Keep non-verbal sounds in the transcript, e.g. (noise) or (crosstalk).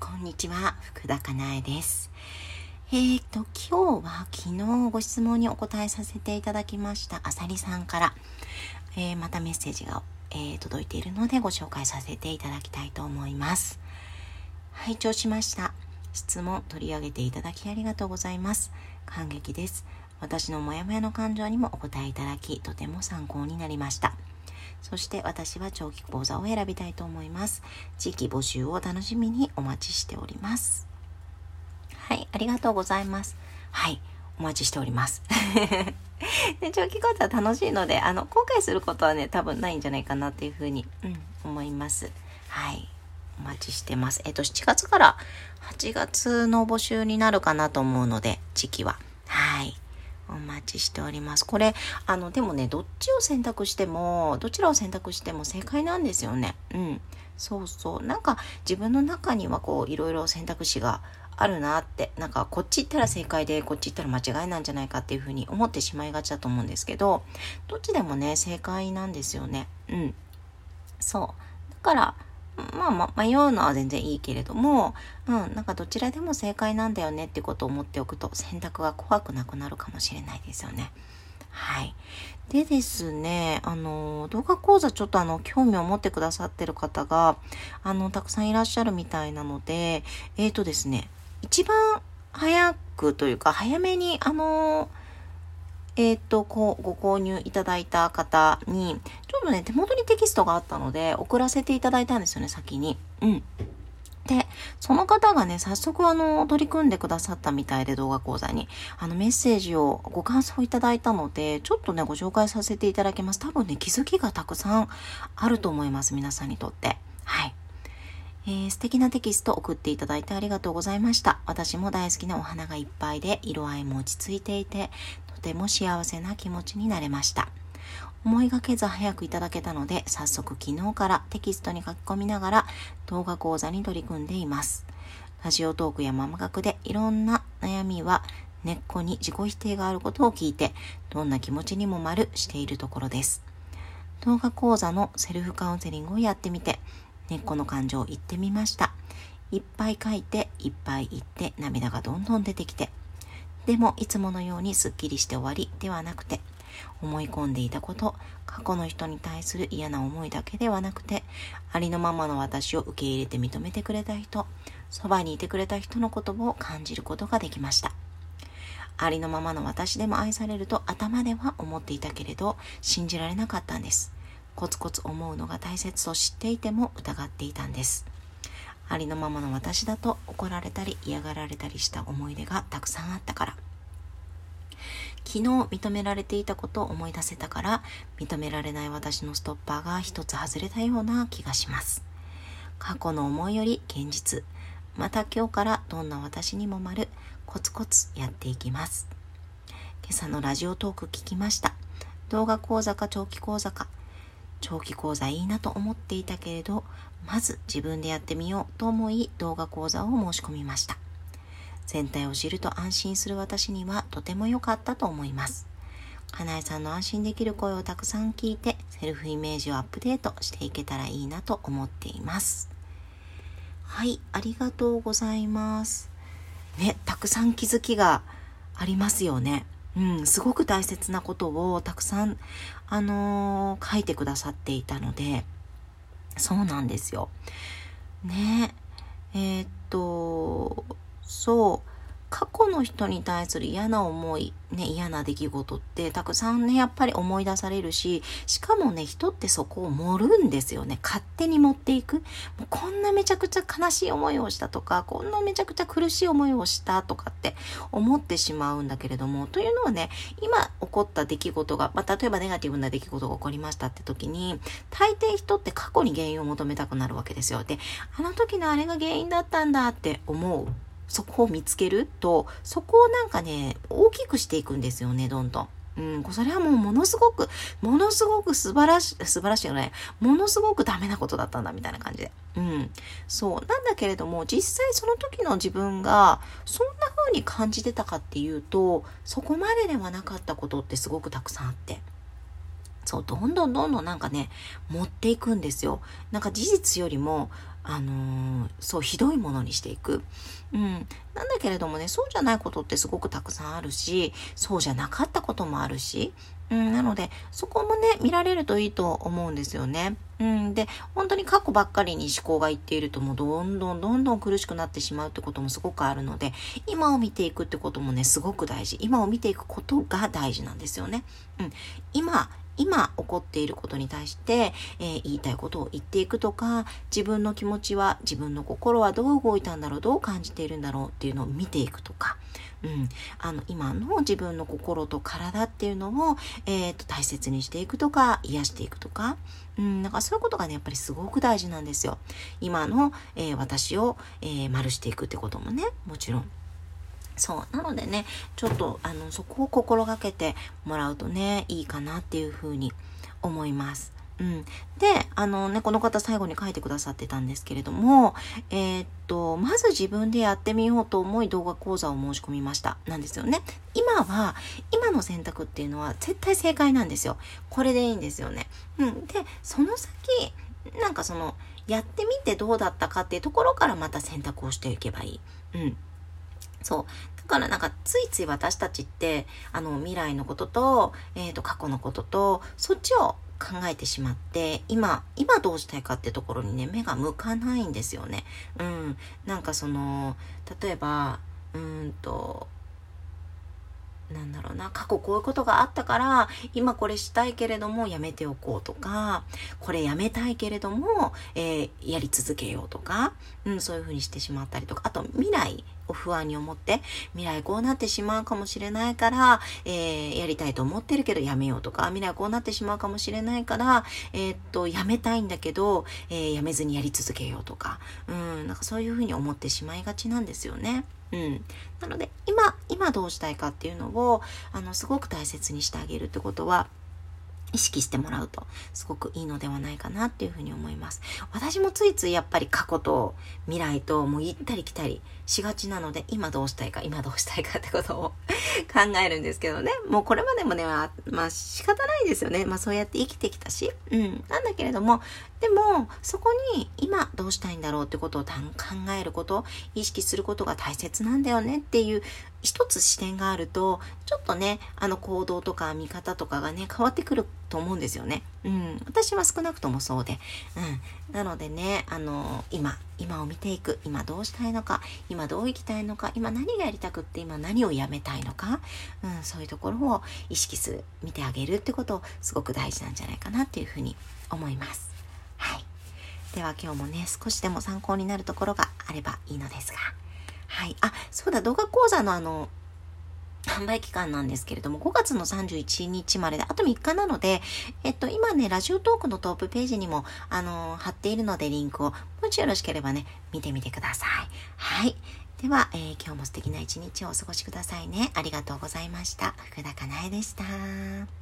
こんにちは、福田かなえです。えーと、今日は昨日ご質問にお答えさせていただきましたあさりさんから、えーまたメッセージが、えー届いているのでご紹介させていただきたいと思います。拝聴しました。質問取り上げていただきありがとうございます。感激です。私のモヤモヤの感情にもお答えいただき、とても参考になりました。そして私は長期講座を選びたいと思います。地域募集を楽しみにお待ちしております。はい、ありがとうございます。はい、お待ちしております。(laughs) で長期講座楽しいので、あの、後悔することはね、多分ないんじゃないかなっていうふうに、うん、思います。はい。お待ちしてます。えっと、7月から8月の募集になるかなと思うので、時期は。お待ちしております。これ、あの、でもね、どっちを選択しても、どちらを選択しても正解なんですよね。うん。そうそう。なんか、自分の中にはこう、いろいろ選択肢があるなって、なんか、こっち行ったら正解で、こっち行ったら間違いなんじゃないかっていうふうに思ってしまいがちだと思うんですけど、どっちでもね、正解なんですよね。うん。そう。だから、まあ、ま、迷うのは全然いいけれども、うん、なんかどちらでも正解なんだよねってことを思っておくと選択が怖くなくなるかもしれないですよね。はい。でですね、あの、動画講座ちょっとあの、興味を持ってくださってる方が、あの、たくさんいらっしゃるみたいなので、えーとですね、一番早くというか、早めに、あの、えっ、と、こう、ご購入いただいた方に、ちょっとね、手元にテキストがあったので、送らせていただいたんですよね、先に。うん。で、その方がね、早速あの、取り組んでくださったみたいで動画講座に、あの、メッセージをご感想いただいたので、ちょっとね、ご紹介させていただきます。多分ね、気づきがたくさんあると思います、皆さんにとって。はい。えー素敵なテキスト送っていただいてありがとうございました。私も大好きなお花がいっぱいで、色合いも落ち着いていて、とても幸せな気持ちになれました。思いがけず早くいただけたので、早速昨日からテキストに書き込みながら動画講座に取り組んでいます。ラジオトークやママ学でいろんな悩みは根っこに自己否定があることを聞いて、どんな気持ちにも丸しているところです。動画講座のセルフカウンセリングをやってみて、根っこの感情を言ってみました。いっぱい書いて、いっぱい言って、涙がどんどん出てきて、でもいつものようにすっきりして終わりではなくて、思い込んでいたこと、過去の人に対する嫌な思いだけではなくて、ありのままの私を受け入れて認めてくれた人、そばにいてくれた人の言葉を感じることができました。ありのままの私でも愛されると頭では思っていたけれど、信じられなかったんです。コツコツ思うのが大切と知っていても疑っていたんです。ありのままの私だと怒られたり嫌がられたりした思い出がたくさんあったから。昨日認められていたことを思い出せたから、認められない私のストッパーが一つ外れたような気がします。過去の思いより現実。また今日からどんな私にも丸、コツコツやっていきます。今朝のラジオトーク聞きました。動画講座か長期講座か。長期講座いいなと思っていたけれど、まず自分でやってみようと思い動画講座を申し込みました。全体を知ると安心する私にはとても良かったと思います。かなえさんの安心できる声をたくさん聞いて、セルフイメージをアップデートしていけたらいいなと思っています。はい、ありがとうございます。ね、たくさん気づきがありますよね。うん、すごく大切なことをたくさん、あのー書いてくださっていたので、そうなんですよ。ねえーっと、そう、過去の人に対する嫌な思い、ね、嫌な出来事ってたくさんね、やっぱり思い出されるし、しかもね、人ってそこを盛るんですよね。勝手に持っていく。もうこんなめちゃくちゃ悲しい思いをしたとか、こんなめちゃくちゃ苦しい思いをしたとかって思ってしまうんだけれども、というのはね、今起こった出来事が、まあ、例えばネガティブな出来事が起こりましたって時に、大抵人って過去に原因を求めたくなるわけですよ。で、あの時のあれが原因だったんだって思う。そこを見つけると、そこをなんかね、大きくしていくんですよね、どんどん。うん、それはもうものすごく、ものすごく素晴らしい、素晴らしいよね。ものすごくダメなことだったんだ、みたいな感じで。うん。そう。なんだけれども、実際その時の自分が、そんな風に感じてたかっていうと、そこまでではなかったことってすごくたくさんあって。そう、どんどんどんどんなんかね、持っていくんですよ。なんか事実よりも、あのー、そう、ひどいものにしていく。うん。なんだけれどもね、そうじゃないことってすごくたくさんあるし、そうじゃなかったこともあるし、うん、なので、そこもね、見られるといいと思うんですよね。うん、で、本当に過去ばっかりに思考がいっているともうどんどんどんどん苦しくなってしまうってこともすごくあるので、今を見ていくってこともね、すごく大事。今を見ていくことが大事なんですよね。うん。今、今起こっていることに対して、えー、言いたいことを言っていくとか、自分の気持ちは、自分の心はどう動いたんだろう、どう感じているんだろうっていうのを見ていくとか、うん、あの今の自分の心と体っていうのを、えーと、大切にしていくとか癒していくとか、うん、なんかそういうことがねやっぱりすごく大事なんですよ。今の、えー、私を、えー、丸していくってこともねもちろん。そう。なのでね、ちょっと、あの、そこを心がけてもらうとね、いいかなっていうふうに思います。うん。で、あのね、この方最後に書いてくださってたんですけれども、えー、っと、まず自分でやってみようと思い動画講座を申し込みました。なんですよね。今は、今の選択っていうのは絶対正解なんですよ。これでいいんですよね。うん。で、その先、なんかその、やってみてどうだったかっていうところからまた選択をしていけばいい。うん。そう。だからなんかついつい私たちって、あの未来のことと、えっ、ー、と過去のことと、そっちを考えてしまって、今、今どうしたいかってところにね、目が向かないんですよね。うん。なんかその、例えば、うんと、なんだろうな、過去こういうことがあったから、今これしたいけれどもやめておこうとか、これやめたいけれども、えー、やり続けようとか、うん、そういうふうにしてしまったりとか、あと未来を不安に思って、未来こうなってしまうかもしれないから、えー、やりたいと思ってるけどやめようとか、未来こうなってしまうかもしれないから、えー、っと、やめたいんだけど、えー、やめずにやり続けようとか、うん、なんかそういうふうに思ってしまいがちなんですよね。うん。なので、今、今どうしたいかっていうのを、あの、すごく大切にしてあげるってことは、意識してもらうとすごくいいのではないかなっていうふうに思います。私もついついやっぱり過去と未来ともう行ったり来たりしがちなので今どうしたいか今どうしたいかってことを (laughs) 考えるんですけどね。もうこれまでもね、まあ仕方ないですよね。まあそうやって生きてきたし。うん。なんだけれども、でもそこに今どうしたいんだろうってことを考えること、意識することが大切なんだよねっていう一つ視点があると、ちょっとね、あの行動とか見方とかがね、変わってくると思うんですよね。うん。私は少なくともそうで。うん。なのでね、あの、今、今を見ていく。今どうしたいのか。今どう生きたいのか。今何がやりたくって、今何をやめたいのか。うん。そういうところを意識する、見てあげるってこと、すごく大事なんじゃないかなっていうふうに思います。はい。では今日もね、少しでも参考になるところがあればいいのですが。はい。あ、そうだ、動画講座のあの、販売期間なんですけれども、5月の31日までで、あと3日なので、えっと、今ね、ラジオトークのトップページにも、あの貼っているので、リンクを、もしよろしければね、見てみてください。はい。では、えー、今日も素敵な一日をお過ごしくださいね。ありがとうございました。福田かなえでした。